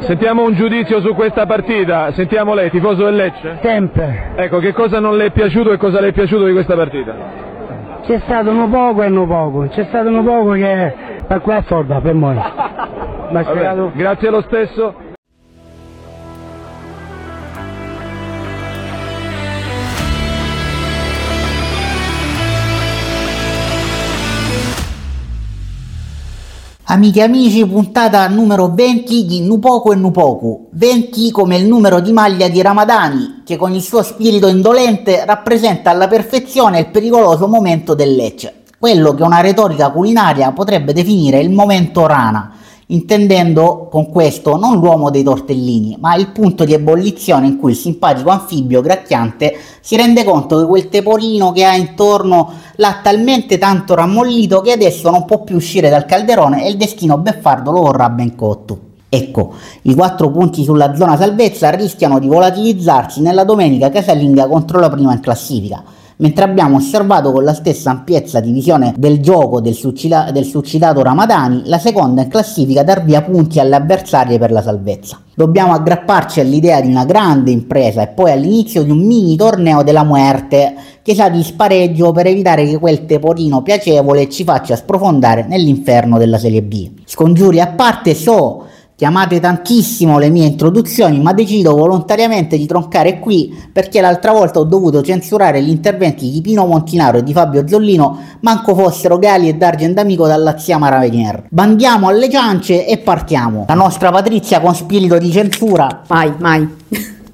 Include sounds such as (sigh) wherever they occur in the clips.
Sentiamo un giudizio su questa partita, sentiamo lei, tifoso del Lecce? Sempre. Ecco, che cosa non le è piaciuto e cosa le è piaciuto di questa partita? C'è stato un poco e un poco, c'è stato un poco che per qua sorda per noi. Vabbè, grazie lo stesso. Amiche e amici, puntata numero 20 di Nupoku e Nupoku. 20 come il numero di maglia di Ramadani, che con il suo spirito indolente rappresenta alla perfezione il pericoloso momento del Lecce. Quello che una retorica culinaria potrebbe definire il momento rana, intendendo con questo non l'uomo dei tortellini, ma il punto di ebollizione in cui il simpatico anfibio gracchiante si rende conto che quel teporino che ha intorno l'ha talmente tanto rammollito che adesso non può più uscire dal calderone e il destino beffardo lo vorrà ben cotto. Ecco, i quattro punti sulla zona salvezza rischiano di volatilizzarsi nella domenica casalinga contro la prima in classifica mentre abbiamo osservato con la stessa ampiezza di visione del gioco del, succida- del succidato Ramadani la seconda in classifica dar via punti alle avversarie per la salvezza. Dobbiamo aggrapparci all'idea di una grande impresa e poi all'inizio di un mini torneo della muerte che sa di spareggio per evitare che quel teporino piacevole ci faccia sprofondare nell'inferno della Serie B. Scongiuri a parte, so Chiamate tantissimo le mie introduzioni, ma decido volontariamente di troncare qui perché l'altra volta ho dovuto censurare gli interventi di Pino Montinaro e di Fabio Zollino, manco fossero Gali e D'Argent Amico dalla zia Maravenier. Bandiamo alle ciance e partiamo. La nostra Patrizia con spirito di censura. Mai, mai.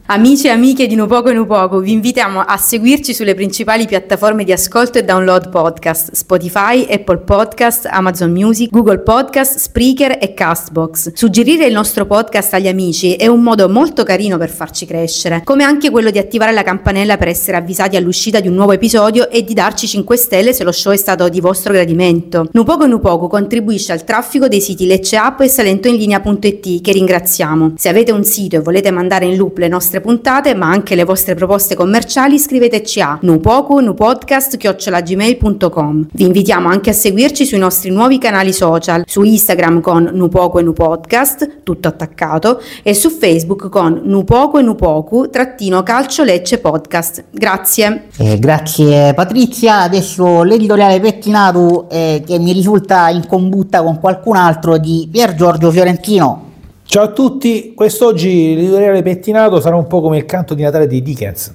Amici e amiche di Nupoco e Nupoco, vi invitiamo a seguirci sulle principali piattaforme di ascolto e download podcast, Spotify, Apple Podcast, Amazon Music, Google Podcast, Spreaker e Castbox. Suggerire il nostro podcast agli amici è un modo molto carino per farci crescere, come anche quello di attivare la campanella per essere avvisati all'uscita di un nuovo episodio e di darci 5 stelle se lo show è stato di vostro gradimento. Nupoco e Nupoco contribuisce al traffico dei siti Lecce App e salentoinlinea.it che ringraziamo. Se avete un sito e volete mandare in loop le nostre vostre puntate, ma anche le vostre proposte commerciali, scriveteci a nupoku, nupodcast, chiocciolagmail.com. Vi invitiamo anche a seguirci sui nostri nuovi canali social, su Instagram con Nupoku e Nupodcast, tutto attaccato, e su Facebook con Nupoku e Nupoku, trattino calcio lecce podcast. Grazie. Eh, grazie Patrizia, adesso l'editoriale pettinato eh, che mi risulta in combutta con qualcun altro di Pier Giorgio Fiorentino. Ciao a tutti, quest'oggi l'editoriale pettinato sarà un po' come il canto di Natale di Dickens,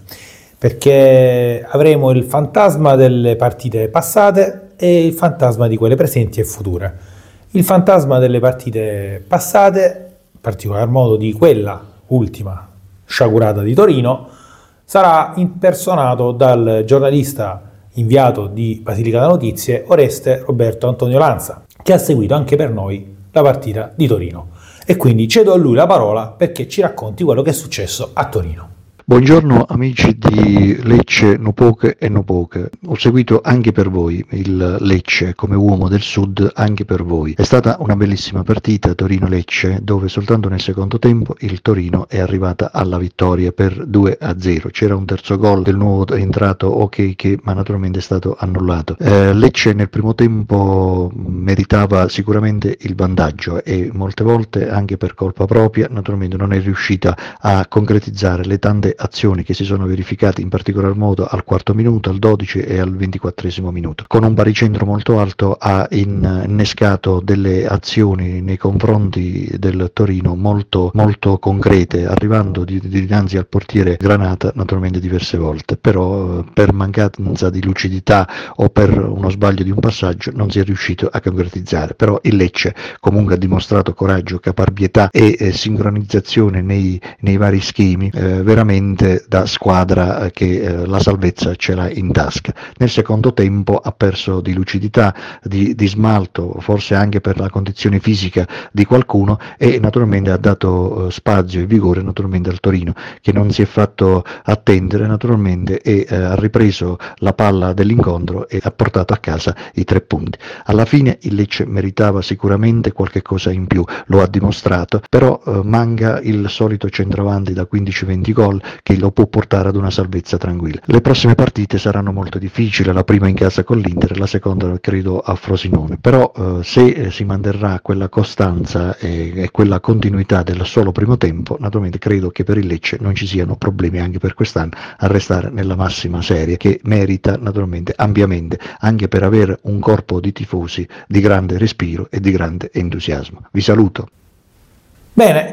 perché avremo il fantasma delle partite passate e il fantasma di quelle presenti e future. Il fantasma delle partite passate, in particolar modo di quella ultima sciagurata di Torino, sarà impersonato dal giornalista inviato di Basilica da Notizie, Oreste Roberto Antonio Lanza, che ha seguito anche per noi la partita di Torino e quindi cedo a lui la parola perché ci racconti quello che è successo a Torino. Buongiorno amici di Lecce, Nupoche e Nupoche. Ho seguito anche per voi il Lecce come uomo del sud, anche per voi. È stata una bellissima partita Torino-Lecce dove soltanto nel secondo tempo il Torino è arrivata alla vittoria per 2 a 0. C'era un terzo gol del nuovo entrato ok che ma naturalmente è stato annullato. Eh, Lecce nel primo tempo meritava sicuramente il vantaggio e molte volte anche per colpa propria naturalmente non è riuscita a concretizzare le tante azioni che si sono verificate in particolar modo al quarto minuto, al 12 e al 24 minuto. Con un baricentro molto alto ha innescato delle azioni nei confronti del Torino molto, molto concrete, arrivando di, di dinanzi al portiere Granata naturalmente diverse volte, però per mancanza di lucidità o per uno sbaglio di un passaggio non si è riuscito a concretizzare, però il Lecce comunque ha dimostrato coraggio, caparbietà e eh, sincronizzazione nei, nei vari schemi, eh, veramente da squadra eh, che eh, la salvezza ce l'ha in tasca. Nel secondo tempo ha perso di lucidità, di, di smalto, forse anche per la condizione fisica di qualcuno e naturalmente ha dato eh, spazio e vigore naturalmente al Torino che non si è fatto attendere naturalmente e eh, ha ripreso la palla dell'incontro e ha portato a casa i tre punti. Alla fine il Lecce meritava sicuramente qualche cosa in più, lo ha dimostrato, però eh, manca il solito centravanti da 15-20 gol che lo può portare ad una salvezza tranquilla. Le prossime partite saranno molto difficili, la prima in casa con l'Inter, la seconda credo a Frosinone, però eh, se eh, si manterrà quella costanza e, e, quella continuità del solo primo tempo, naturalmente credo che per il Lecce non ci siano problemi anche per quest'anno a restare nella massima serie che merita naturalmente ampiamente anche per avere un corpo di tifosi di grande respiro e di grande entusiasmo. Vi saluto. Bene,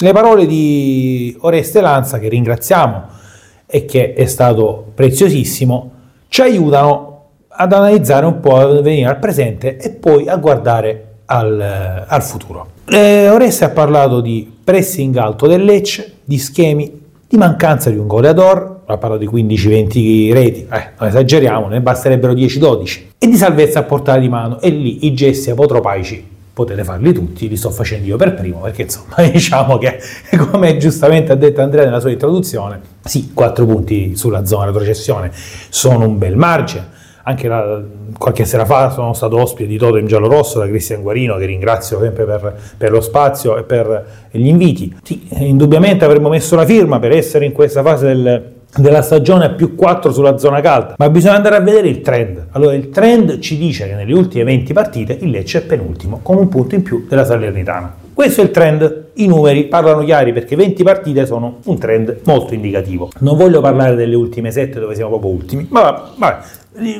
le parole di Oreste Lanza, che ringraziamo e che è stato preziosissimo, ci aiutano ad analizzare un po', a venire al presente e poi a guardare al, al futuro. Eh, Oreste ha parlato di pressing alto del Lecce, di schemi, di mancanza di un goleador, ha parlato di 15-20 reti, eh, non esageriamo, ne basterebbero 10-12, e di salvezza a portata di mano, e lì i gesti apotropaici potete farli tutti, li sto facendo io per primo, perché insomma (laughs) diciamo che come giustamente ha detto Andrea nella sua introduzione, sì, 4 punti sulla zona retrocessione sono un bel margine, anche la, qualche sera fa sono stato ospite di Toto in giallo rosso da Cristian Guarino che ringrazio sempre per, per, lo spazio e per gli inviti. Sì, indubbiamente avremmo messo la firma per essere in questa fase del, della stagione a più 4 sulla zona calda, ma bisogna andare a vedere il trend. Allora il trend ci dice che nelle ultime 20 partite il Lecce è penultimo con un punto in più della Salernitana. Questo è il trend, i numeri parlano chiari perché 20 partite sono un trend molto indicativo. Non voglio parlare delle ultime 7 dove siamo proprio ultimi, ma vabbè,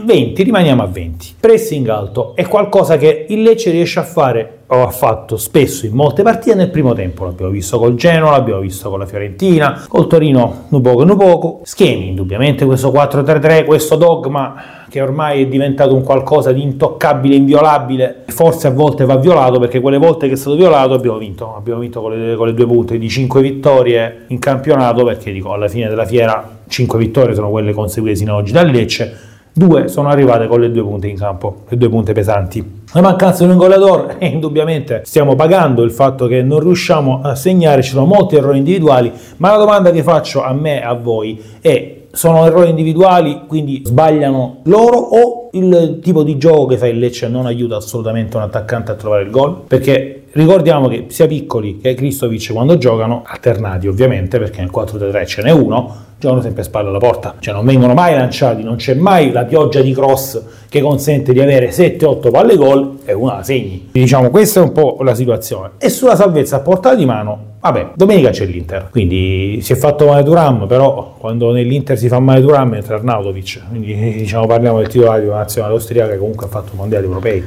20, rimaniamo a 20. Pressing alto è qualcosa che il Lecce riesce a fare ha fatto spesso in molte partite nel primo tempo. L'abbiamo visto col Genoa, l'abbiamo visto con la Fiorentina, col Torino un poco un poco. Schemi, indubbiamente questo 4-3-3, questo dogma che ormai è diventato un qualcosa di intoccabile, inviolabile, forse a volte va violato perché quelle volte che è stato violato abbiamo vinto, abbiamo vinto con le, con le due punte di 5 vittorie in campionato perché dico alla fine della fiera 5 vittorie sono quelle conseguite sino ad oggi dal Lecce Due sono arrivate con le due punte in campo, le due punte pesanti. La mancanza di un goleador, (laughs) e indubbiamente stiamo pagando il fatto che non riusciamo a segnare, ci sono molti errori individuali, ma la domanda che faccio a me e a voi è sono errori individuali, quindi sbagliano loro o il tipo di gioco che fa il Lecce non aiuta assolutamente un attaccante a trovare il gol? Perché ricordiamo che sia piccoli che Kristovic quando giocano, alternati ovviamente, perché nel 4-3 ce n'è uno, giocano sempre a spalla alla porta, cioè non vengono mai lanciati, non c'è mai la pioggia di cross che consente di avere 7-8 palle gol e una la segni. Diciamo questa è un po' la situazione. E sulla salvezza a portata di mano Vabbè, domenica c'è l'Inter, quindi si è fatto male Duram, però quando nell'Inter si fa male Duram entra Arnautovic, quindi (laughs) diciamo parliamo del titolare di una nazionale austriaca che comunque ha fatto mondiali europei.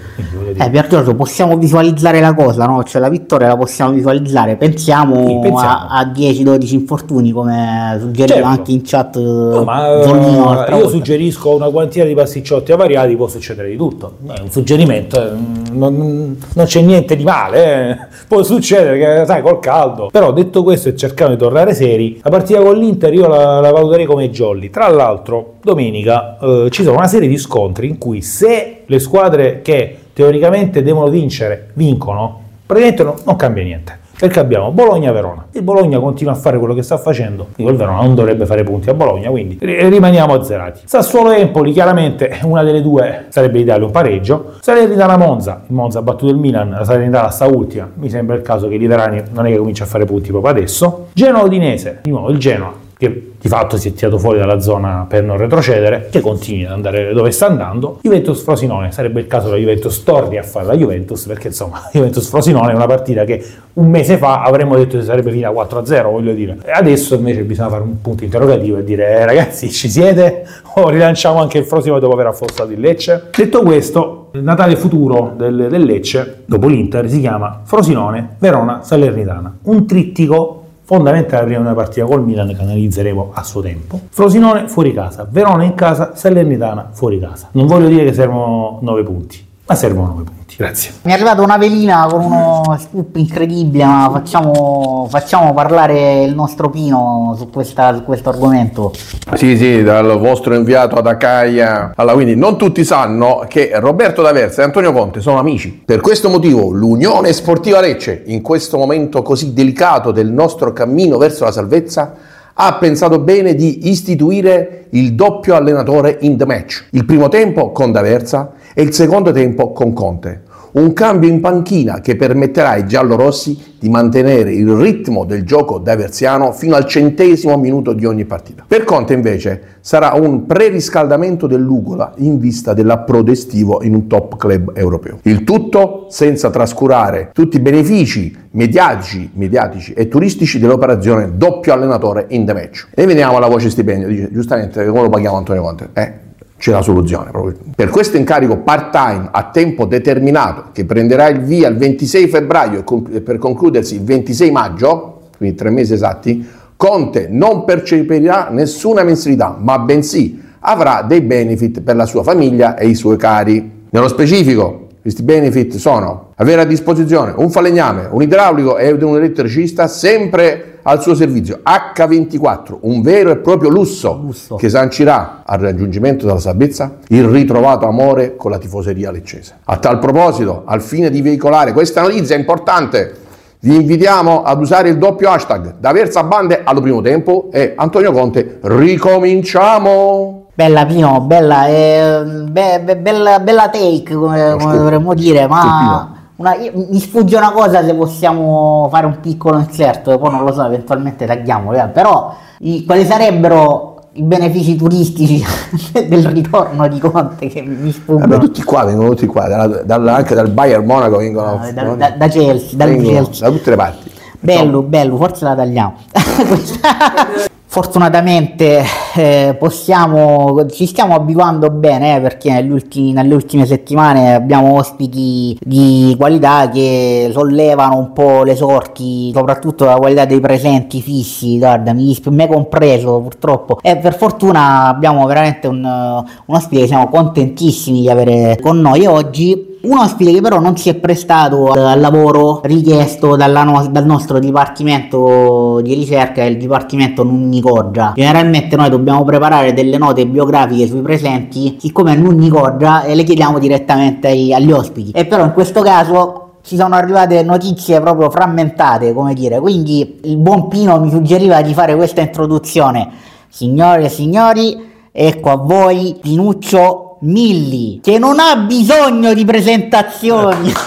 Eh, Pier Giorgio, possiamo visualizzare la cosa, no? Cioè la vittoria la possiamo visualizzare, pensiamo, sì, pensiamo. a, a 10-12 infortuni come suggeriva certo. anche in chat no, ma, io volta. suggerisco una quantità di pasticciotti avariati, può succedere di tutto, è un suggerimento, eh, non, non c'è niente di male, eh. può succedere che sai col caldo. Però detto questo e cercando di tornare seri, la partita con l'Inter io la, la valuterei come jolly. Tra l'altro, domenica eh, ci sono una serie di scontri in cui se le squadre che teoricamente devono vincere vincono, praticamente no, non cambia niente perché abbiamo Bologna-Verona. Il Bologna continua a fare quello che sta facendo, il Verona non dovrebbe fare punti a Bologna, quindi rimaniamo azzerati. Sassuolo-Empoli, chiaramente una delle due sarebbe ideale un pareggio. Salernitana-Monza, il Monza ha battuto il Milan, la Salernitana sta ultima, mi sembra il caso che l'Iverani non è che comincia a fare punti proprio adesso. Genoa-Udinese, di nuovo il Genoa che di fatto si è tirato fuori dalla zona per non retrocedere, che continui ad andare dove sta andando. Juventus Frosinone, sarebbe il caso della Juventus torni a fare la Juventus, perché insomma (laughs) Juventus Frosinone è una partita che un mese fa avremmo detto che sarebbe finita 4-0, voglio dire. E adesso invece bisogna fare un punto interrogativo e dire eh, ragazzi ci siete (laughs) o rilanciamo anche il Frosinone dopo aver affossato il Lecce? Detto questo, il Natale futuro del, del Lecce, dopo l'Inter, si chiama Frosinone, Verona, Salernitana. Un trittico fondamentale prima di una partita col Milan che analizzeremo a suo tempo. Frosinone fuori casa, Verona in casa, Salernitana fuori casa. Non voglio dire che servono 9 punti, ma servono 9 punti. Grazie. Mi è arrivata una velina con uno scoop incredibile, ma facciamo, facciamo parlare il nostro Pino su, questa, su, questo argomento. Sì, sì, dal vostro inviato ad Acaia. Allora, quindi non tutti sanno che Roberto D'Aversa e Antonio Conte sono amici. Per questo motivo l'Unione Sportiva Lecce, in questo momento così delicato del nostro cammino verso la salvezza, ha pensato bene di istituire il doppio allenatore in the match. Il primo tempo con D'Aversa e il secondo tempo con Conte. un cambio in panchina che permetterà ai giallorossi di mantenere il ritmo del gioco daversiano fino al centesimo minuto di ogni partita. Per Conte invece sarà un preriscaldamento dell'Ugola in vista dell'approdo estivo in un top club europeo. Il tutto senza trascurare tutti i benefici mediatici, mediatici e turistici dell'operazione doppio allenatore in the match. E veniamo alla voce stipendio, dice giustamente come lo paghiamo Antonio Conte? Eh, c'è la soluzione. Per questo incarico part-time a tempo determinato che prenderà il via il 26 febbraio e per concludersi il 26 maggio, quindi tre mesi esatti, Conte non percepirà nessuna mensilità, ma bensì avrà dei benefit per la sua famiglia e i suoi cari. Nello specifico, questi benefit sono avere a disposizione un falegname, un idraulico e un elettricista sempre al suo servizio. H24, un vero e proprio lusso, lusso, che sancirà al raggiungimento della salvezza il ritrovato amore con la tifoseria leccese. A tal proposito, al fine di veicolare questa notizia importante, vi invitiamo ad usare il doppio hashtag da Versa Bande allo primo tempo e Antonio Conte ricominciamo! Bella Pino, bella, eh, be, be, bella, bella take come, come dovremmo dire, ma una, mi sfugge una cosa se possiamo fare un piccolo inserto, poi non lo so, eventualmente tagliamo, eh, però i, quali sarebbero i benefici turistici (laughs) del ritorno di Conte che mi sfuggono. Vabbè, tutti qua vengono tutti qua, dalla, dalla, anche dal Bayern Monaco vengono, no, da, da, da, Chelsea, Chelsea, da tutte le parti. Bello, bello, forse la tagliamo. (laughs) Fortunatamente eh, possiamo, ci stiamo abituando bene eh, perché nelle ultime settimane abbiamo ospiti di qualità che sollevano un po' le sorti, soprattutto la qualità dei presenti fissi, guarda, mi me compreso purtroppo. E per fortuna abbiamo veramente un, un ospite che siamo contentissimi di avere con noi oggi un ospite che però non si è prestato al lavoro richiesto no- dal nostro dipartimento di ricerca, il dipartimento Nunnicoggia. Generalmente noi dobbiamo preparare delle note biografiche sui presenti, siccome è Nunnicoggia e le chiediamo direttamente ai- agli ospiti. E però in questo caso ci sono arrivate notizie proprio frammentate, come dire, quindi il buon Pino mi suggeriva di fare questa introduzione. Signore e signori, ecco a voi Pinuccio Milli, che non ha bisogno di presentazioni. (laughs)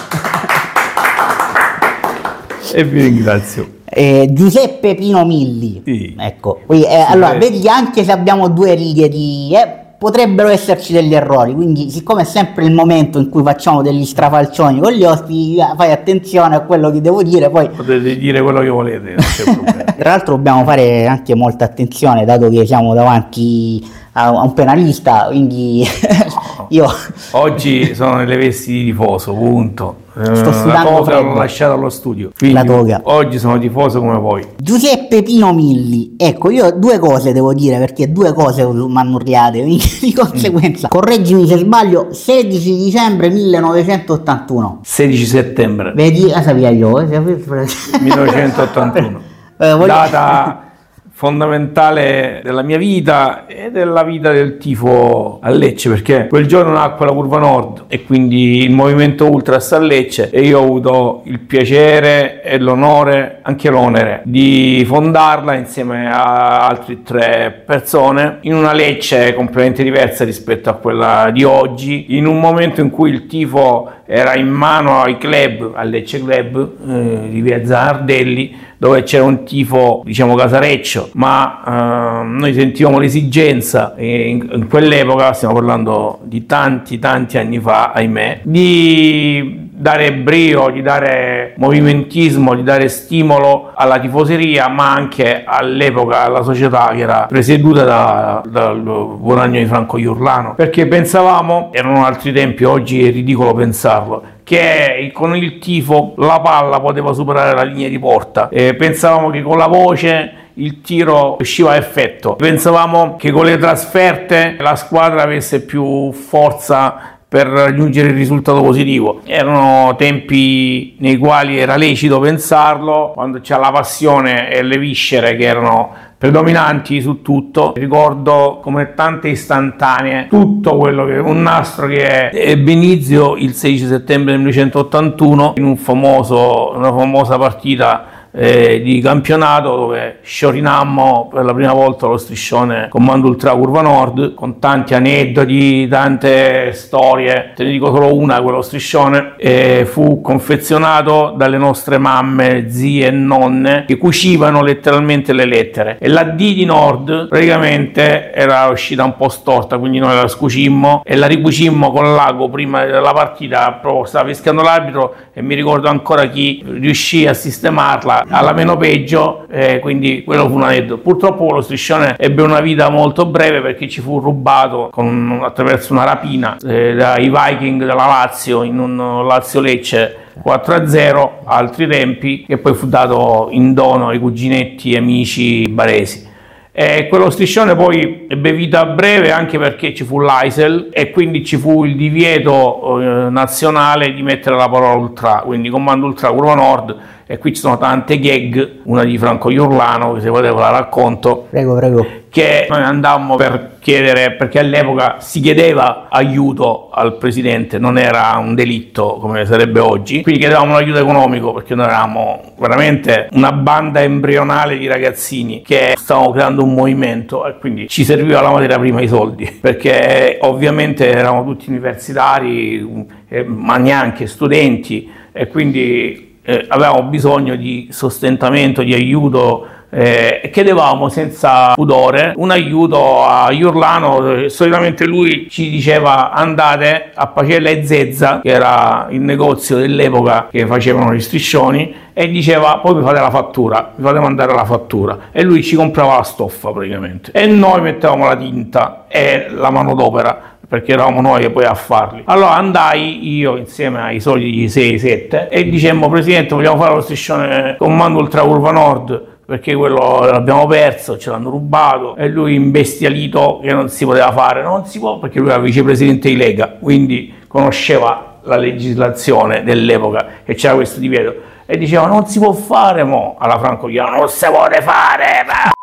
e vi ringrazio. Eh, Giuseppe Pino Milli. Sì. Ecco, qui, eh, sì, allora, vedi anche se abbiamo due righe di... Eh, potrebbero esserci degli errori, quindi siccome è sempre il momento in cui facciamo degli strafalcioni con gli ospiti, fai attenzione a quello che devo dire, poi... Potete dire quello che volete, non c'è (laughs) problema. Tra l'altro dobbiamo fare anche molta attenzione, dato che siamo davanti a un penalista, quindi (laughs) io... Oggi sono nelle vesti di tifoso, punto. Sto eh, la toga l'ho lasciata allo studio. La toga. Oggi sono tifoso come voi. Giuseppe Pino Milli. Ecco, io due cose devo dire perché due cose mi hanno urliate. (laughs) Di conseguenza, mm. correggimi se sbaglio, 16 dicembre 1981. 16 settembre. Vedi, la sapia io. 1981. (laughs) eh, voglio... Data fondamentale della mia vita e della vita del tifo a Lecce perché quel giorno nacque la curva nord e quindi il movimento ultras a Lecce e io ho avuto il piacere e l'onore, anche l'onere di fondarla insieme a altre tre persone in una Lecce completamente diversa rispetto a quella di oggi in un momento in cui il tifo era in mano ai club, al Lecce Club eh, di via Zanardelli dove c'era un tifo diciamo casareccio ma eh, noi sentivamo l'esigenza in, in quell'epoca stiamo parlando di tanti tanti anni fa ahimè di dare brio, di dare movimentismo, di dare stimolo alla tifoseria, ma anche all'epoca alla società che era presieduta da, dal guadagno di Franco Iurlano. Perché pensavamo, erano altri tempi, oggi è ridicolo pensarlo, che con il tifo la palla poteva superare la linea di porta. E pensavamo che con la voce il tiro usciva a effetto. Pensavamo che con le trasferte la squadra avesse più forza per raggiungere il risultato positivo. Erano tempi nei quali era lecito pensarlo, quando c'è la passione e le viscere che erano predominanti su tutto. Ricordo come tante istantanee, tutto quello che un nastro che è Benizio il 16 settembre 1981 in un famoso, una famosa partita eh, di campionato dove sciorinammo per la prima volta lo striscione Comando Ultra Curva Nord con tanti aneddoti, tante storie, te ne dico solo una, quello striscione eh, fu confezionato dalle nostre mamme, zie e nonne che cucivano letteralmente le lettere. E la D di Nord praticamente era uscita un po' storta, quindi noi la scucimmo e la ricucimmo con l'ago prima della partita, proprio stava fischiando l'arbitro e mi ricordo ancora chi riuscì a sistemarla alla meno peggio, eh, quindi quello fu un aneddoto. Purtroppo lo striscione ebbe una vita molto breve perché ci fu rubato con, attraverso una rapina eh, dai Viking della Lazio in un Lazio-Lecce 4-0 altri tempi che poi fu dato in dono ai cuginetti e amici baresi. E quello striscione poi ebbe vita breve anche perché ci fu l'ISEL e quindi ci fu il divieto eh, nazionale di mettere la parola ultra, quindi comando ultra curva nord e qui ci sono tante gag, una di Franco Iurlano, che se volete la racconto. Prego, prego. Che noi andammo per chiedere, perché all'epoca si chiedeva aiuto al presidente, non era un delitto come sarebbe oggi, quindi chiedevamo un aiuto economico perché noi eravamo veramente una banda embrionale di ragazzini che stavamo creando un movimento e quindi ci serviva la materia prima i soldi, perché ovviamente eravamo tutti universitari, eh, ma neanche studenti e quindi eh, avevamo bisogno di sostentamento, di aiuto eh, chiedevamo senza pudore un aiuto a Iurlano. Solitamente lui ci diceva andate a Pacella e Zezza, che era il negozio dell'epoca che facevano gli striscioni, e diceva poi mi fate la fattura, mi fate mandare la fattura. E lui ci comprava la stoffa praticamente. E noi mettevamo la tinta e la manodopera perché eravamo noi poi a farli. Allora andai io insieme ai soliti 6-7 e dicemmo Presidente vogliamo fare lo striscione comando ultra curva nord perché quello l'abbiamo perso, ce l'hanno rubato. E lui imbestialito che non si poteva fare, non si può perché lui era vicepresidente di Lega, quindi conosceva la legislazione dell'epoca e c'era questo divieto. E diceva non si può fare mo alla Franco Chiano, non si può fare, ma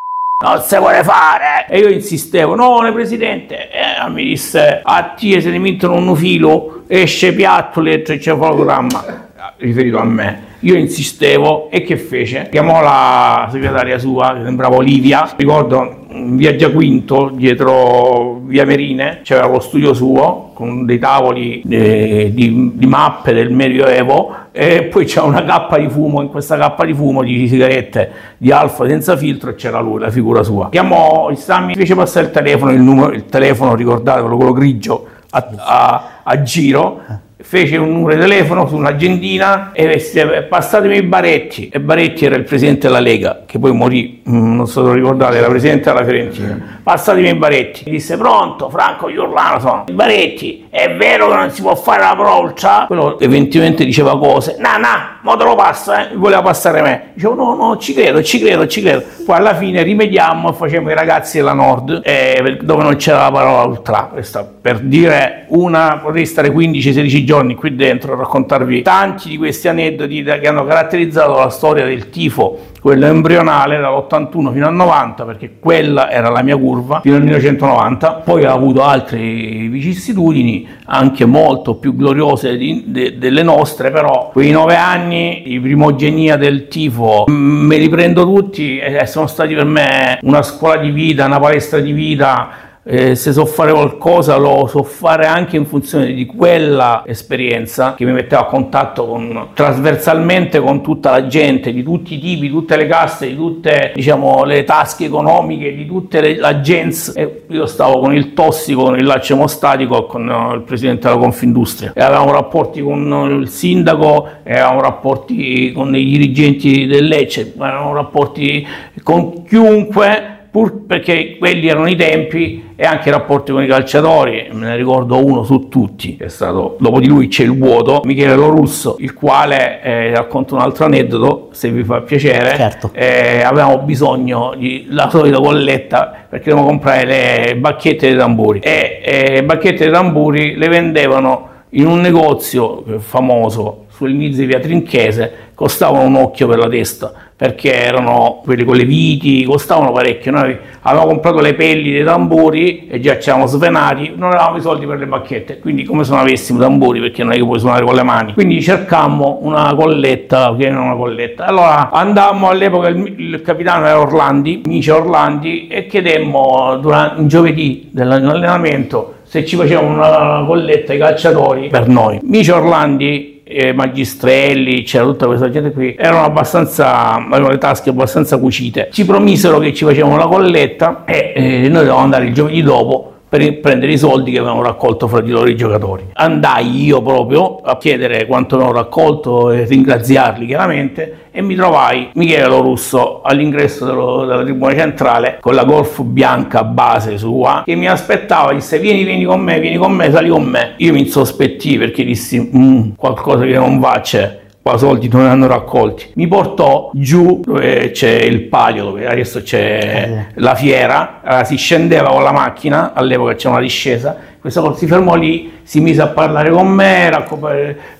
non si vuole fare. E io insistevo no presidente. E mi disse a te se ne mettono un filo esce piatto l'elettroencefalogramma riferito a me io insistevo e che fece? Chiamò la segretaria sua, che sembrava Olivia, ricordo in via Giaquinto, dietro via Merine, c'era lo studio suo con dei tavoli eh, di, di, mappe del Medioevo. E poi c'era una cappa di fumo, in questa cappa di fumo di sigarette di alfa senza filtro e c'era lui, la figura sua. Chiamò, mi fece passare il telefono, il, numero, il telefono, ricordatevelo, quello grigio, a, a, a giro fece un numero di telefono su un'agendina e disse passatemi i Baretti. E Baretti era il presidente della Lega che poi morì, mm, non so se lo ricordate, era presidente della Fiorentina. Passatemi i Baretti. Disse pronto Franco Giurlano sono i Baretti è vero che non si può fare la prolcia quello evidentemente diceva cose. No no mo te lo passa eh. Voleva passare me. Dicevo no no ci credo ci credo ci credo. Poi alla fine rimediammo e facevamo i ragazzi della Nord eh, dove non c'era la parola ultra. Questa per dire una potrei stare 15-16 giorni giorni qui dentro a raccontarvi tanti di questi aneddoti che hanno caratterizzato la storia del tifo, quello embrionale dall'81 fino al 90, perché quella era la mia curva, fino al 1990, poi ha avuto altre vicissitudini, anche molto più gloriose di, de, delle nostre, però quei nove anni di primogenia del tifo me li prendo tutti e sono stati per me una scuola di vita, una palestra di vita eh, se so fare qualcosa lo so fare anche in funzione di quella esperienza che mi metteva a contatto con, trasversalmente con tutta la gente, di tutti i tipi, tutte le casse, di tutte diciamo, le tasche economiche, di tutte le gens. E io stavo con il tossico, con il laccio emostatico, con uh, il presidente della Confindustria e avevamo rapporti con il sindaco, avevamo rapporti con i dirigenti del Lecce, avevamo rapporti con chiunque pur perché quelli erano i tempi e anche i rapporti con i calciatori, me ne ricordo uno su tutti, è stato, dopo di lui c'è il vuoto, Michele Lorusso, il quale, eh, racconto un altro aneddoto, se vi fa piacere, certo. eh, avevamo bisogno della solita colletta perché dovevamo comprare le bacchette dei tamburi e le bacchette dei tamburi le vendevano in un negozio famoso sull'inizio di via Trinchese, costavano un occhio per la testa, perché erano quelli con le viti, costavano parecchio. Noi avevamo comprato le pelli dei tamburi e già ci eravamo svenati, non avevamo i soldi per le bacchette, quindi come se non avessimo tamburi, perché non è che puoi suonare con le mani. Quindi cercammo una colletta, che era una colletta. Allora andammo all'epoca, il, il capitano era Orlandi, Mice Orlandi, e chiedemmo durante un giovedì dell'allenamento se ci facevano una colletta ai calciatori per noi. Mice Orlandi Magistrelli, c'era tutta questa gente qui, erano abbastanza, avevano le tasche abbastanza cucite. Ci promisero che ci facevano la colletta e eh, noi dovevamo andare il giovedì dopo per prendere i soldi che avevano raccolto fra di loro i giocatori. Andai io proprio a chiedere quanto avevano raccolto e ringraziarli chiaramente e mi trovai Michele Russo all'ingresso dello, della tribuna centrale con la golf bianca base sua che mi aspettava, disse vieni vieni con me, vieni con me, sali con me. Io mi insospettii perché dissi mm, qualcosa che non va c'è qua soldi non hanno raccolti. Mi portò giù dove c'è il palio, dove adesso c'è eh. la fiera, allora, si scendeva con la macchina, all'epoca c'era una discesa, questa cosa si fermò lì, si mise a parlare con me,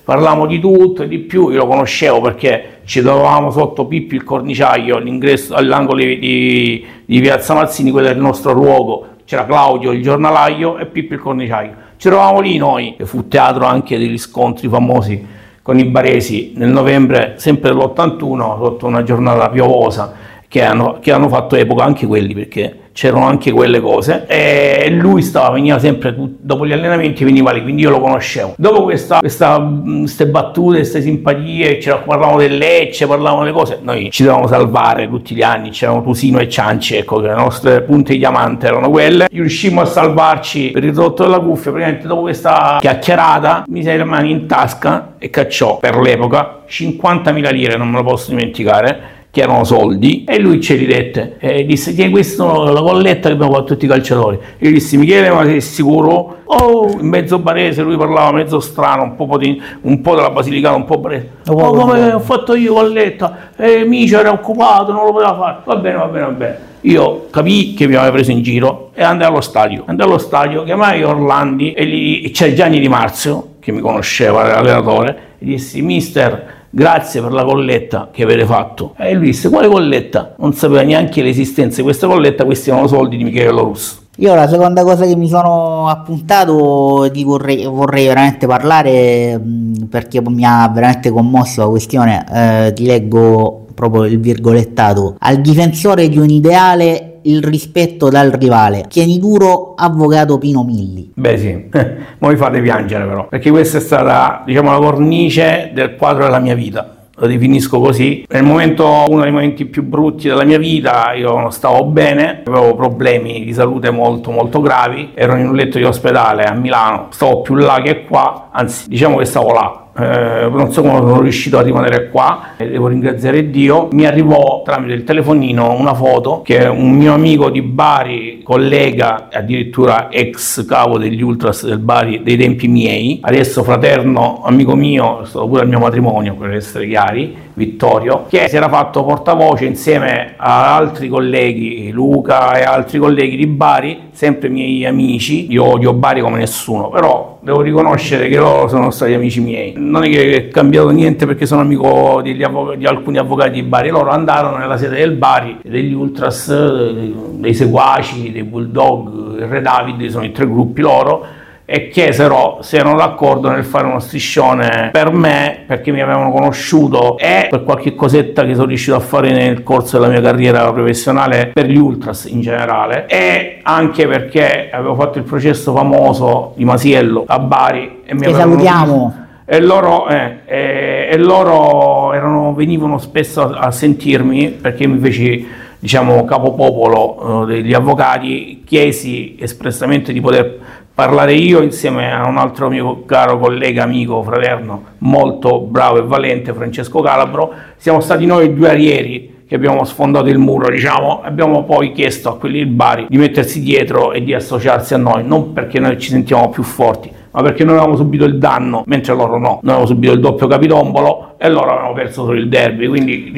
parlavamo di tutto e di più, io lo conoscevo perché ci trovavamo sotto Pippi il corniciaio, all'ingresso, all'angolo di, di Piazza Mazzini, quello era il nostro luogo, c'era Claudio il giornalaio e Pippi il corniciaio. Ci trovavamo lì noi, e fu teatro anche degli scontri famosi con i baresi nel novembre sempre dell'81 sotto una giornata piovosa che hanno, che hanno fatto epoca anche quelli perché c'erano anche quelle cose e lui stava, veniva sempre dopo gli allenamenti veniva lì, quindi io lo conoscevo. Dopo questa, queste battute, queste simpatie, parlavamo del Lecce, parlavamo delle cose, noi ci dovevamo salvare tutti gli anni, c'erano Tusino e Cianci, ecco le nostre punte di diamante erano quelle. Riuscimmo a salvarci per il rotto della cuffia, praticamente dopo questa chiacchierata mi sei le mani in tasca e cacciò per l'epoca 50.000 lire, non me lo posso dimenticare che erano soldi, e lui ci ridette e disse: Tieni questo la colletta che abbiamo fatto tutti i calciatori. Io gli dissi: Michele, ma sei sicuro? Oh, in mezzo barese, lui parlava mezzo strano, un po', di, un po della Basilicata, un po' barese. Oh, oh come ho fatto io colletta? E Micio era occupato, non lo poteva fare. Va bene, va bene, va bene. Io capii che mi aveva preso in giro e andai allo stadio. Andai allo stadio, chiamai Orlandi e, gli, c'è Gianni Di Marzio, che mi conosceva, l'allenatore, e dissi: Mister grazie per la colletta che avete fatto. E lui disse, quale colletta? Non sapeva neanche l'esistenza di questa colletta, questi erano soldi di Michele Lorusso. Io la seconda cosa che mi sono appuntato di vorrei, vorrei veramente parlare perché mi ha veramente commosso la questione, eh, ti leggo proprio il virgolettato, al difensore di un ideale il rispetto dal rivale. Tieni duro, avvocato Pino Milli. Beh sì, (laughs) ma mi fate piangere però, perché questa è stata, diciamo, la cornice del quadro della mia vita. Lo definisco così. Nel momento, uno dei momenti più brutti della mia vita, io non stavo bene, avevo problemi di salute molto molto gravi, ero in un letto di ospedale a Milano, stavo più là che qua, anzi diciamo che stavo là, eh, non so come sono riuscito a rimanere qua, e devo ringraziare Dio, mi arrivò tramite il telefonino una foto che un mio amico di Bari, collega, addirittura ex capo degli Ultras del Bari dei tempi miei, adesso fraterno, amico mio, è stato pure al mio matrimonio per essere chiari, Vittorio, che si era fatto portavoce insieme a altri colleghi, Luca e altri colleghi di Bari, sempre miei amici, io odio Bari come nessuno, però devo riconoscere che loro sono stati amici miei. Non è che è cambiato niente perché sono amico di, avvocati, di alcuni avvocati di Bari, loro andarono nella sede del Bari, degli Ultras, dei Seguaci, dei Bulldog, il Re David, sono i tre gruppi loro, e chiesero se erano d'accordo nel fare uno striscione per me perché mi avevano conosciuto e per qualche cosetta che sono riuscito a fare nel corso della mia carriera professionale per gli ultras in generale e anche perché avevo fatto il processo famoso di Masiello a Bari e mi che salutiamo. e loro, eh, eh, e loro erano, venivano spesso a, a sentirmi perché mi feci diciamo capopopolo eh, degli avvocati chiesi espressamente di poter parlare io insieme a un altro mio caro collega, amico, fraterno, molto bravo e valente, Francesco Calabro. Siamo stati noi due arieri che abbiamo sfondato il muro, diciamo, abbiamo poi chiesto a quelli del Bari di mettersi dietro e di associarsi a noi, non perché noi ci sentiamo più forti, ma perché noi avevamo subito il danno, mentre loro no, noi avevamo subito il doppio capitombolo e loro avevano perso solo il derby, quindi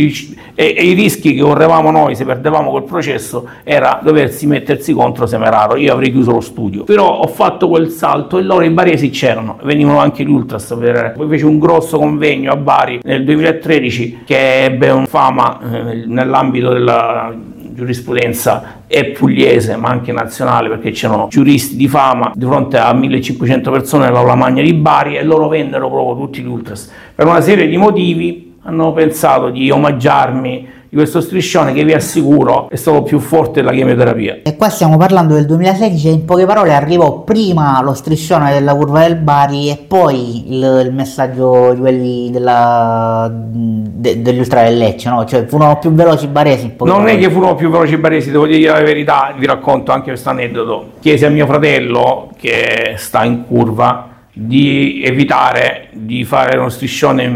e, e i rischi che correvamo noi se perdevamo quel processo era doversi mettersi contro Semeraro, io avrei chiuso lo studio, però ho fatto quel salto e loro in Baresi c'erano, venivano anche gli Ultras a vedere, poi fece un grosso convegno a Bari nel 2013 che ebbe un fama eh, nell'ambito della giurisprudenza è pugliese ma anche nazionale perché c'erano giuristi di fama di fronte a 1500 persone nell'aula magna di Bari e loro vennero proprio tutti gli ultras. Per una serie di motivi hanno pensato di omaggiarmi di questo striscione che vi assicuro è stato più forte della chemioterapia. E qua stiamo parlando del 2016 e in poche parole arrivò prima lo striscione della curva del Bari e poi il, il messaggio di quelli della, de, degli ultra del Lecce, no? Cioè furono più veloci i baresi in poche Non parole. è che furono più veloci i baresi, devo dire la verità, vi racconto anche questo aneddoto. Chiesi a mio fratello che sta in curva di evitare di fare uno striscione in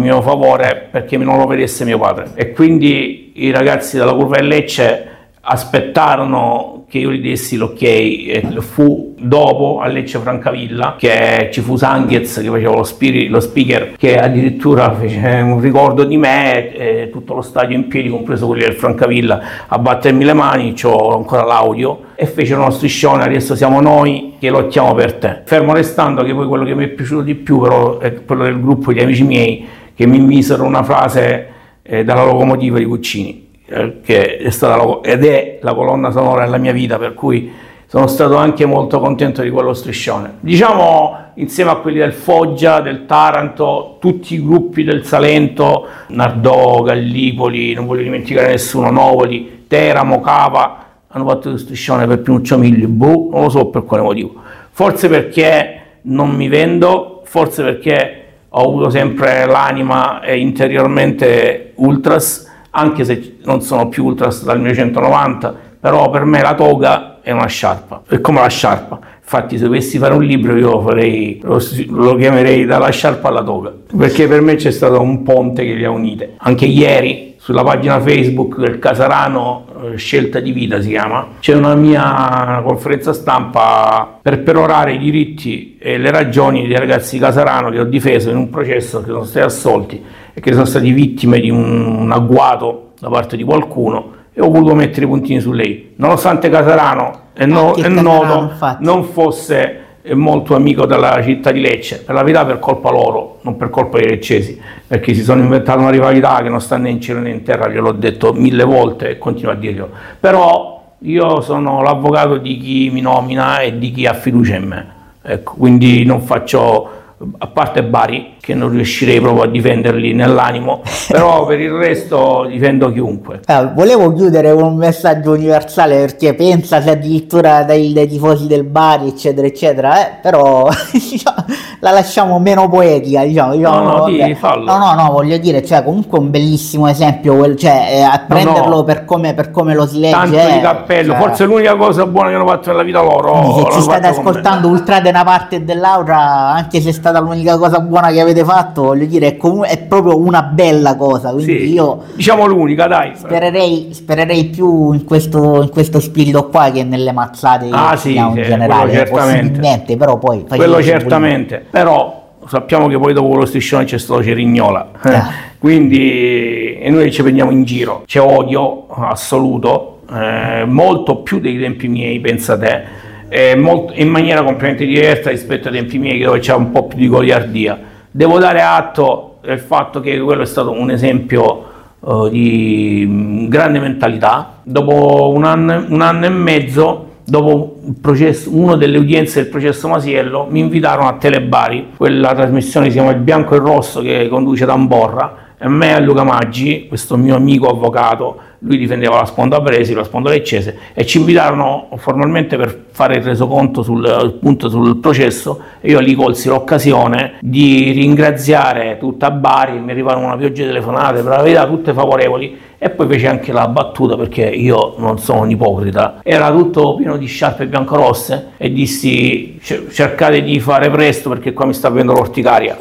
mio favore perché non lo vedesse mio padre. E quindi i ragazzi della curva del Lecce aspettarono che io gli dessi l'ok fu dopo a Lecce Francavilla che ci fu Sanghez che faceva lo, spiri, lo speaker che addirittura fece un ricordo di me e tutto lo stadio in piedi compreso quelli del Francavilla a battermi le mani ho ancora l'audio e fecero uno striscione adesso siamo noi che lottiamo per te. Fermo restando che poi quello che mi è piaciuto di più però è quello del gruppo di amici miei che mi invisero una frase eh, dalla locomotiva di Cuccini eh, che è stata la, ed è la colonna sonora della mia vita, per cui sono stato anche molto contento di quello striscione. Diciamo insieme a quelli del Foggia, del Taranto, tutti i gruppi del Salento, Nardò, Gallipoli, non voglio dimenticare nessuno, Novoli, Teramo, Cava, hanno fatto lo striscione per Pinuccio Miglio, boh, non lo so per quale motivo. Forse perché non mi vendo, forse perché ho avuto sempre l'anima interiormente ultras, anche se non sono più ultras dal 1990, però per me la toga è una sciarpa, è come la sciarpa. Infatti se dovessi fare un libro io farei, lo, lo chiamerei dalla sciarpa alla toga, perché per me c'è stato un ponte che li ha unite. Anche ieri sulla pagina Facebook del Casarano, eh, Scelta di Vita si chiama, c'è una mia conferenza stampa per perorare i diritti e le ragioni dei ragazzi di Casarano che ho difeso in un processo che sono stati assolti e che sono stati vittime di un, agguato da parte di qualcuno e ho voluto mettere i puntini su lei. Nonostante Casarano è, no, è noto, non fosse molto amico della città di Lecce, per la verità per colpa loro, non per colpa dei leccesi, perché si sono inventati una rivalità che non sta né in cielo né in terra, gliel'ho detto mille volte e continuo a dirlo. Però io sono l'avvocato di chi mi nomina e di chi ha fiducia in me. Ecco, quindi non faccio a parte Bari che non riuscirei proprio a difenderli nell'animo, (laughs) però per il resto difendo chiunque. Eh, volevo chiudere con un messaggio universale perché pensa se addirittura dai, dai tifosi del Bari eccetera eccetera, eh, però (laughs) diciamo, la lasciamo meno poetica diciamo. diciamo no, no, fallo. no, no, no, voglio dire, cioè comunque un bellissimo esempio, cioè eh, a prenderlo no, no. Per, come, per, come, lo si legge. Tanto eh, di cappello, cioè... forse l'unica cosa buona che hanno fatto nella vita loro. Quindi se ci state ascoltando ultra da una parte e dell'altra, anche se è (laughs) stata l'unica cosa buona che avete fatto, voglio dire, è, comunque, è proprio una bella cosa. Quindi sì, io diciamo l'unica, dai. Spererei, spererei più in questo, in questo, spirito qua che nelle mazzate ah, sì, in sì, generale. Certamente. Però poi quello certamente. Però sappiamo che poi dopo lo striscione c'è stato Cerignola. Ah. Quindi e noi ci prendiamo in giro. C'è odio assoluto, eh, molto più dei tempi miei, pensa te molto, in maniera completamente diversa rispetto ai tempi miei dove c'è un po' più di goliardia. Devo dare atto del fatto che quello è stato un esempio uh, di grande mentalità. Dopo un anno, un anno e mezzo dopo processo, una delle udienze del processo Masiello mi invitarono a Telebari, quella trasmissione si chiama Il Bianco e il Rosso che conduce Tamborra, e me a Luca Maggi, questo mio amico avvocato, lui difendeva la sponda Bresi, la sponda Leccese e ci invitarono formalmente per fare il resoconto sul, appunto, sul processo e io lì colsi l'occasione di ringraziare tutta Bari, mi arrivarono una pioggia di telefonate, per la verità tutte favorevoli e poi fece anche la battuta perché io non sono un ipocrita, era tutto pieno di sciarpe biancorosse e dissi cercate di fare presto perché qua mi sta avendo l'orticaria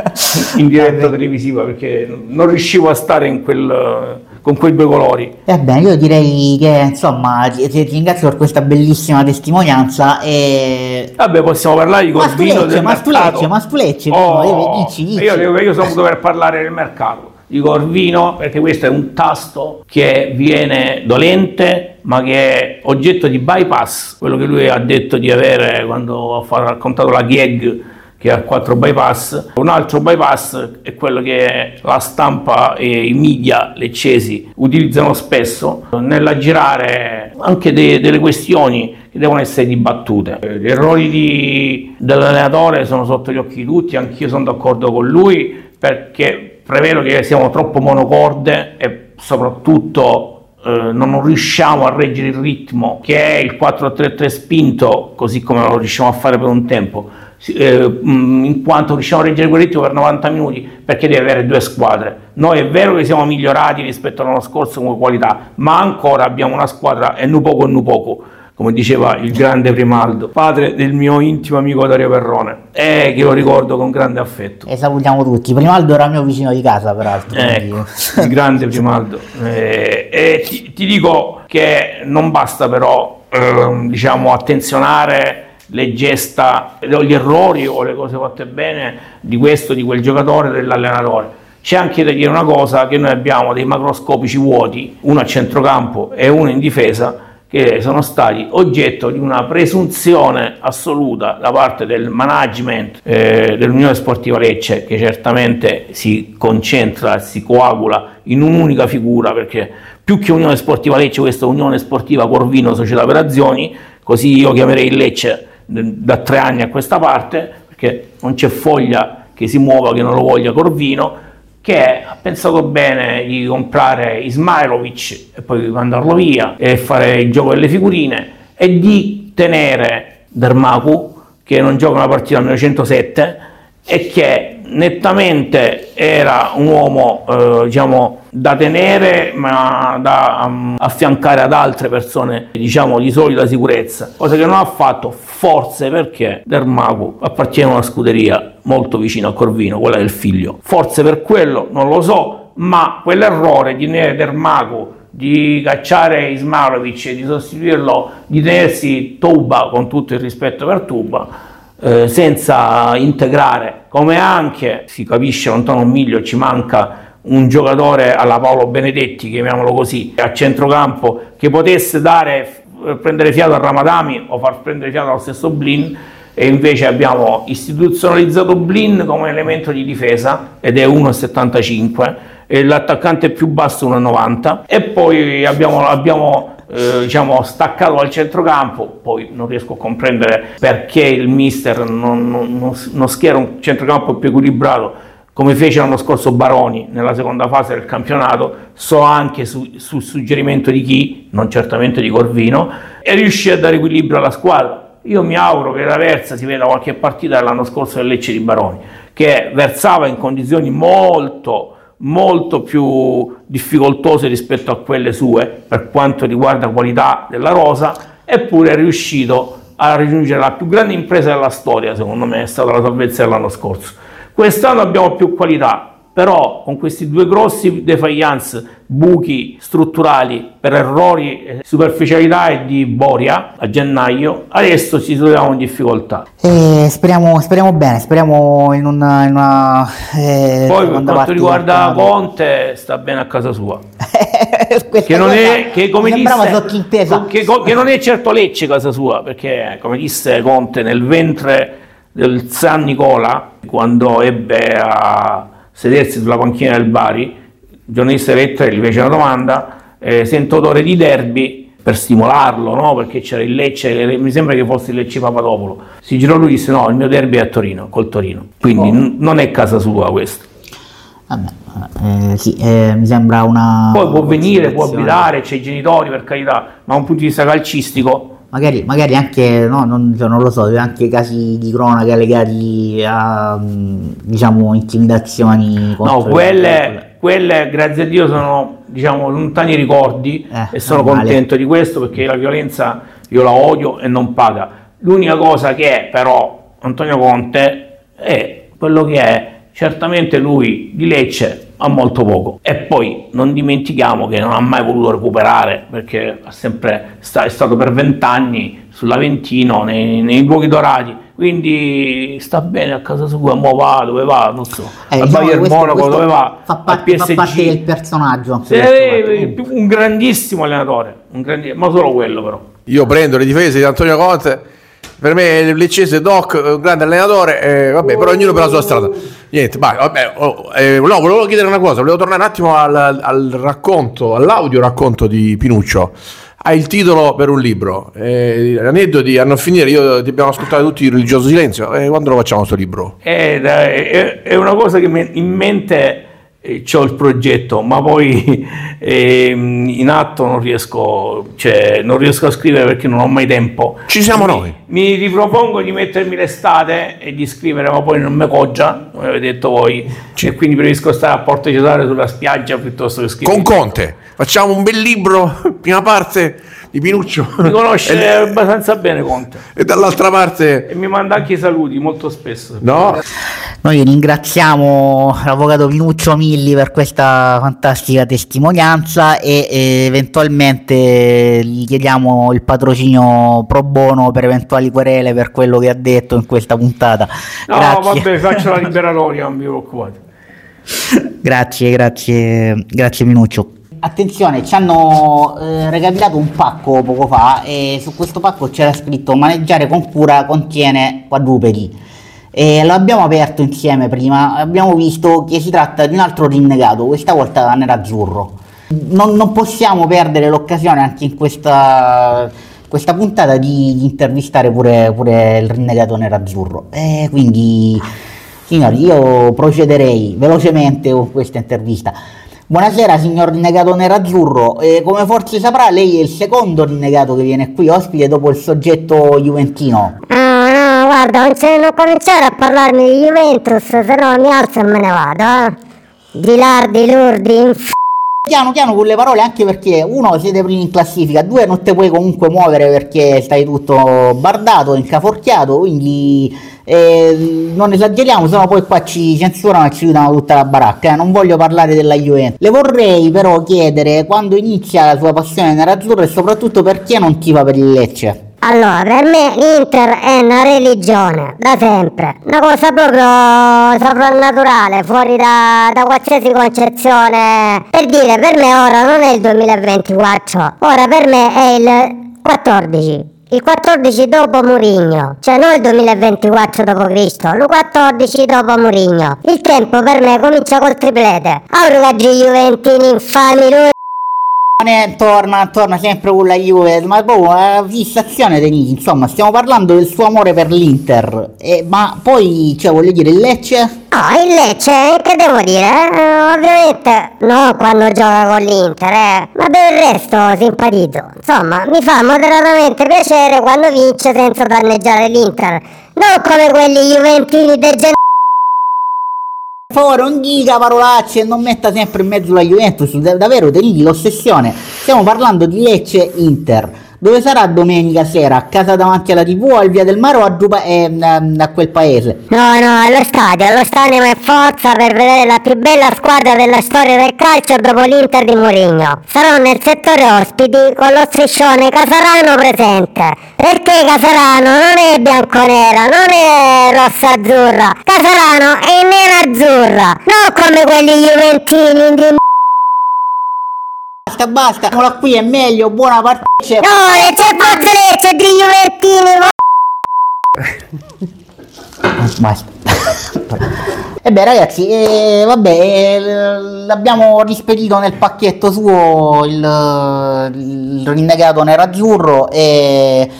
(laughs) in diretta televisiva perché non riuscivo a stare in quel con quei due colori. Ebbene, io direi che insomma ti, ti ringrazio per questa bellissima testimonianza e... Vabbè, possiamo parlare di Corvino del Mastulecce, mercato. Mastulecce, Oh, dici, dici. Io, io, io sono dover parlare del mercato di Corvino perché questo è un tasto che viene dolente ma che è oggetto di bypass, quello che lui ha detto di avere quando ha raccontato la gag che ha quattro bypass. Un altro bypass è quello che la stampa e i media leccesi utilizzano spesso nell'aggirare anche de- delle questioni che devono essere dibattute. Gli errori di- dell'allenatore sono sotto gli occhi di tutti, anch'io sono d'accordo con lui perché prevedo che siamo troppo monocorde e soprattutto eh, non riusciamo a reggere il ritmo che è il 4-3-3 spinto, così come lo riusciamo a fare per un tempo, eh, mh, in quanto riusciamo a reggere quel ritmo per 90 minuti perché deve avere due squadre. Noi è vero che siamo migliorati rispetto all'anno scorso come qualità, ma ancora abbiamo una squadra e nu poco e nu poco come diceva il grande Primaldo, padre del mio intimo amico Dario Perrone, e che lo ricordo con grande affetto. E salutiamo tutti. Primaldo era mio vicino di casa, peraltro. Ecco, il grande Primaldo. Eh, e ti, ti dico che non basta però, ehm, diciamo, attenzionare le gesta, gli errori o le cose fatte bene di questo, di quel giocatore, dell'allenatore. C'è anche da dire una cosa, che noi abbiamo dei macroscopici vuoti, uno a centrocampo e uno in difesa, che sono stati oggetto di una presunzione assoluta da parte del management eh, dell'Unione Sportiva Lecce, che certamente si concentra, si coagula in un'unica figura, perché più che Unione Sportiva Lecce, questa è Unione Sportiva Corvino Società per Azioni, così io chiamerei il Lecce da tre anni a questa parte, perché non c'è foglia che si muova che non lo voglia Corvino, che ha pensato bene di comprare Ismailovic e poi mandarlo via e fare il gioco delle figurine e di tenere Dermaku che non gioca una partita dal 1907 e che nettamente era un uomo eh, diciamo da tenere ma da um, affiancare ad altre persone diciamo di solida sicurezza. Cosa che non ha fatto forse perché Dermaku appartiene a una scuderia molto vicina a Corvino quella del figlio. Forse per quello non lo so ma quell'errore di tenere Dermaku di cacciare Ismailovic e di sostituirlo di tenersi Tuba con tutto il rispetto per Tuba eh, senza integrare, come anche si capisce lontano un miglio, ci manca un giocatore alla Paolo Benedetti, chiamiamolo così, a centrocampo, che potesse dare, eh, prendere fiato a Ramadami o far prendere fiato allo stesso Blin, e invece abbiamo istituzionalizzato Blin come elemento di difesa ed è 1,75 e l'attaccante più basso 1,90 e poi abbiamo, abbiamo eh, diciamo, staccato al centrocampo, poi non riesco a comprendere perché il mister non, non- non- non schiera un centrocampo più equilibrato come fece l'anno scorso Baroni nella seconda fase del campionato, so anche su, sul suggerimento di chi, non certamente di Corvino, e riuscì a dare equilibrio alla squadra. Io mi auguro che la Versa si veda qualche partita dell'anno scorso del Lecce di Baroni, che versava in condizioni molto, molto più difficoltose rispetto a quelle sue per quanto riguarda qualità della rosa, eppure è riuscito a raggiungere la più grande impresa della storia, secondo me, è stata la salvezza dell'anno scorso. Quest'anno abbiamo più qualità, però con questi due grossi defiance, buchi strutturali per errori, e superficialità e di Boria a gennaio, adesso ci troviamo in difficoltà. E speriamo, speriamo bene, speriamo in una. In una eh, Poi per quanto riguarda. Conte, sta bene a casa sua. (laughs) Che non è, che come disse, che, che non è certo Lecce casa sua, perché come disse Conte nel ventre del San Nicola, quando ebbe a sedersi sulla panchina del Bari, il giornalista Vettere gli fece una domanda, eh, sento odore di derby per stimolarlo, no? perché c'era il Lecce, mi sembra che fosse il Lecce Papadopolo. Si girò lui e disse no, il mio derby è a Torino, col Torino. Quindi Oh. n- non è casa sua questo. Vabbè, eh, sì, eh, mi sembra una. Poi può venire, può abitare, c'è i genitori per carità, ma da un punto di vista calcistico Magari, magari anche, no, non, cioè, non lo so, anche casi di cronaca legati a mh, diciamo intimidazioni No, quelle, quelle, grazie a Dio sono diciamo lontani ricordi Eh, e sono contento di questo perché la violenza io la odio e non paga. L'unica cosa che è però Antonio Conte è quello che è, certamente lui di Lecce a molto poco. E poi non dimentichiamo che non ha mai voluto recuperare perché ha sempre sta, è stato per vent'anni sull'Aventino nei, nei luoghi dorati. Quindi sta bene a casa sua, mo va dove va, non so, Eh, a diciamo Bayern questo- Monaco questo dove va, fa a parte, fa PSG. parte del personaggio. Sì, eh, un grandissimo allenatore, un grandi- ma solo quello però. Io prendo le difese di Antonio Conte. Per me Leccese Doc, un grande allenatore, eh, vabbè, però ognuno per la sua strada. Niente, vai, vabbè, oh, eh, no, volevo chiedere una cosa, volevo tornare un attimo al, al racconto, all'audio racconto di Pinuccio. Ha il titolo per un libro, eh, aneddoti a finire, io ti abbiamo ascoltato tutti il religioso silenzio, eh, quando lo facciamo sto libro? È, è- è una cosa che in mente eh, c'ho il progetto, ma poi (laughs) ehm, in atto non riesco, cioè, non riesco a scrivere perché non ho mai tempo. Ci siamo Mi- noi. Mi ripropongo di mettermi l'estate e di scrivere, ma poi non mi coggia, come avete detto voi, e quindi preferisco stare a Porto Cesare sulla spiaggia piuttosto che scrivere. Con Conte, facciamo un bel libro, (laughs) prima parte di Pinuccio. Mi conosce (laughs) e, abbastanza bene Conte e dall'altra parte... e mi manda anche i saluti molto spesso. No, Noi ringraziamo l'avvocato Pinuccio Milli per questa fantastica testimonianza e eh, eventualmente gli chiediamo il patrocinio pro bono per eventuali querele per quello che ha detto in questa puntata. No, grazie. vabbè, (laughs) faccio la liberatoria, non vi preoccupate. grazie, grazie, grazie Pinuccio. Attenzione, ci hanno eh, recapitato un pacco poco fa e su questo pacco c'era scritto maneggiare con cura contiene quadrupedi. E lo abbiamo aperto insieme prima, abbiamo visto che si tratta di un altro rinnegato, questa volta nerazzurro. Non, non possiamo perdere l'occasione anche in questa, questa puntata di, di intervistare pure, pure il rinnegato nerazzurro. E quindi, signori, io procederei velocemente con questa intervista. Buonasera signor rinnegato nerazzurro, Eh, come forse saprà lei è il secondo rinnegato che viene qui ospite dopo il soggetto juventino. Ah, no, guarda, non, c'è- non cominciare a parlarmi di Juventus, se no mi alzo e me ne vado, eh. Gilardi, Lurdi, inf... Piano piano con le parole anche perché uno siete primi in classifica, due non te puoi comunque muovere perché stai tutto bardato, incaforchiato, quindi eh, non esageriamo, sennò poi qua ci censurano e ci chiudono tutta la baracca, eh. non voglio parlare della Juventus. Le vorrei però chiedere quando inizia la sua passione nerazzurra e soprattutto perché non tifa per il Lecce. Allora, per me l'Inter è una religione, da sempre. Una cosa proprio soprannaturale, fuori da, da qualsiasi concezione. Per dire, per me ora non è il 2024, ora per me è il 14. Il 14 dopo Murigno, cioè non il 2024 dopo Cristo, il 14 dopo Murigno. Il tempo per me comincia col triplete. Aurugaggi Juventini infami, lui torna, torna sempre con la Juve, ma proprio una fissazione Denisi, insomma, stiamo parlando del suo amore per l'Inter, eh, ma poi, cioè, voglio dire, il Lecce? Ah, il Lecce, che devo dire? eh? ovviamente no quando gioca con l'Inter, eh, ma per il resto simpatizzo. Insomma, mi fa moderatamente piacere quando vince senza danneggiare l'Inter. Non come quelli juventini degenerati. Per favore, non dica parolacce e non metta sempre in mezzo la Juventus, da- davvero, Denisi, l'ossessione. Stiamo parlando di Lecce-Inter. Dove sarà domenica sera? A casa davanti alla TV, al Via del Mare o a, Giuba- ehm, a quel paese? No, no, allo stadio, allo stadio è forza per vedere la più bella squadra della storia del calcio dopo l'Inter di Mourinho. Sarò nel settore ospiti con lo striscione Casarano presente. Perché Casarano non è bianconera, non è rossa-azzurra. Casarano è nera-azzurra. Non come quelli juventini di Basta, basta, eccola qui, è meglio, buona partita. No, le c'è Lecce di juventini, Basta. E beh ragazzi, eh, vabbè, eh, l'abbiamo rispedito nel pacchetto suo il, il rinnegato nerazzurro e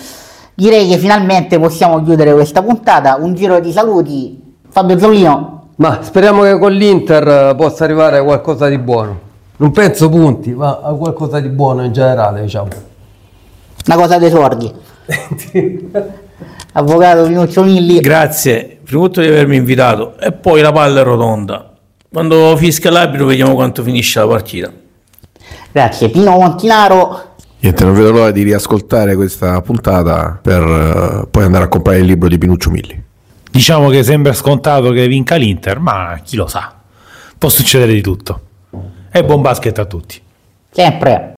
direi che finalmente possiamo chiudere questa puntata. Un giro di saluti. Fabio Zollino, Ma speriamo che con l'Inter possa arrivare qualcosa di buono. Non penso punti, ma a qualcosa di buono in generale, diciamo. una cosa dei sordi. (laughs) Avvocato Pinuccio Milli. Grazie, prima di tutto di avermi invitato e poi la palla è rotonda. Quando fischia l'arbitro vediamo quanto finisce la partita. Grazie. Pino Montinaro. Niente, non vedo l'ora di riascoltare questa puntata per eh, poi andare a comprare il libro di Pinuccio Milli. Diciamo che sembra scontato che vinca l'Inter, ma chi lo sa. può succedere di tutto. E buon basket a tutti. Sempre.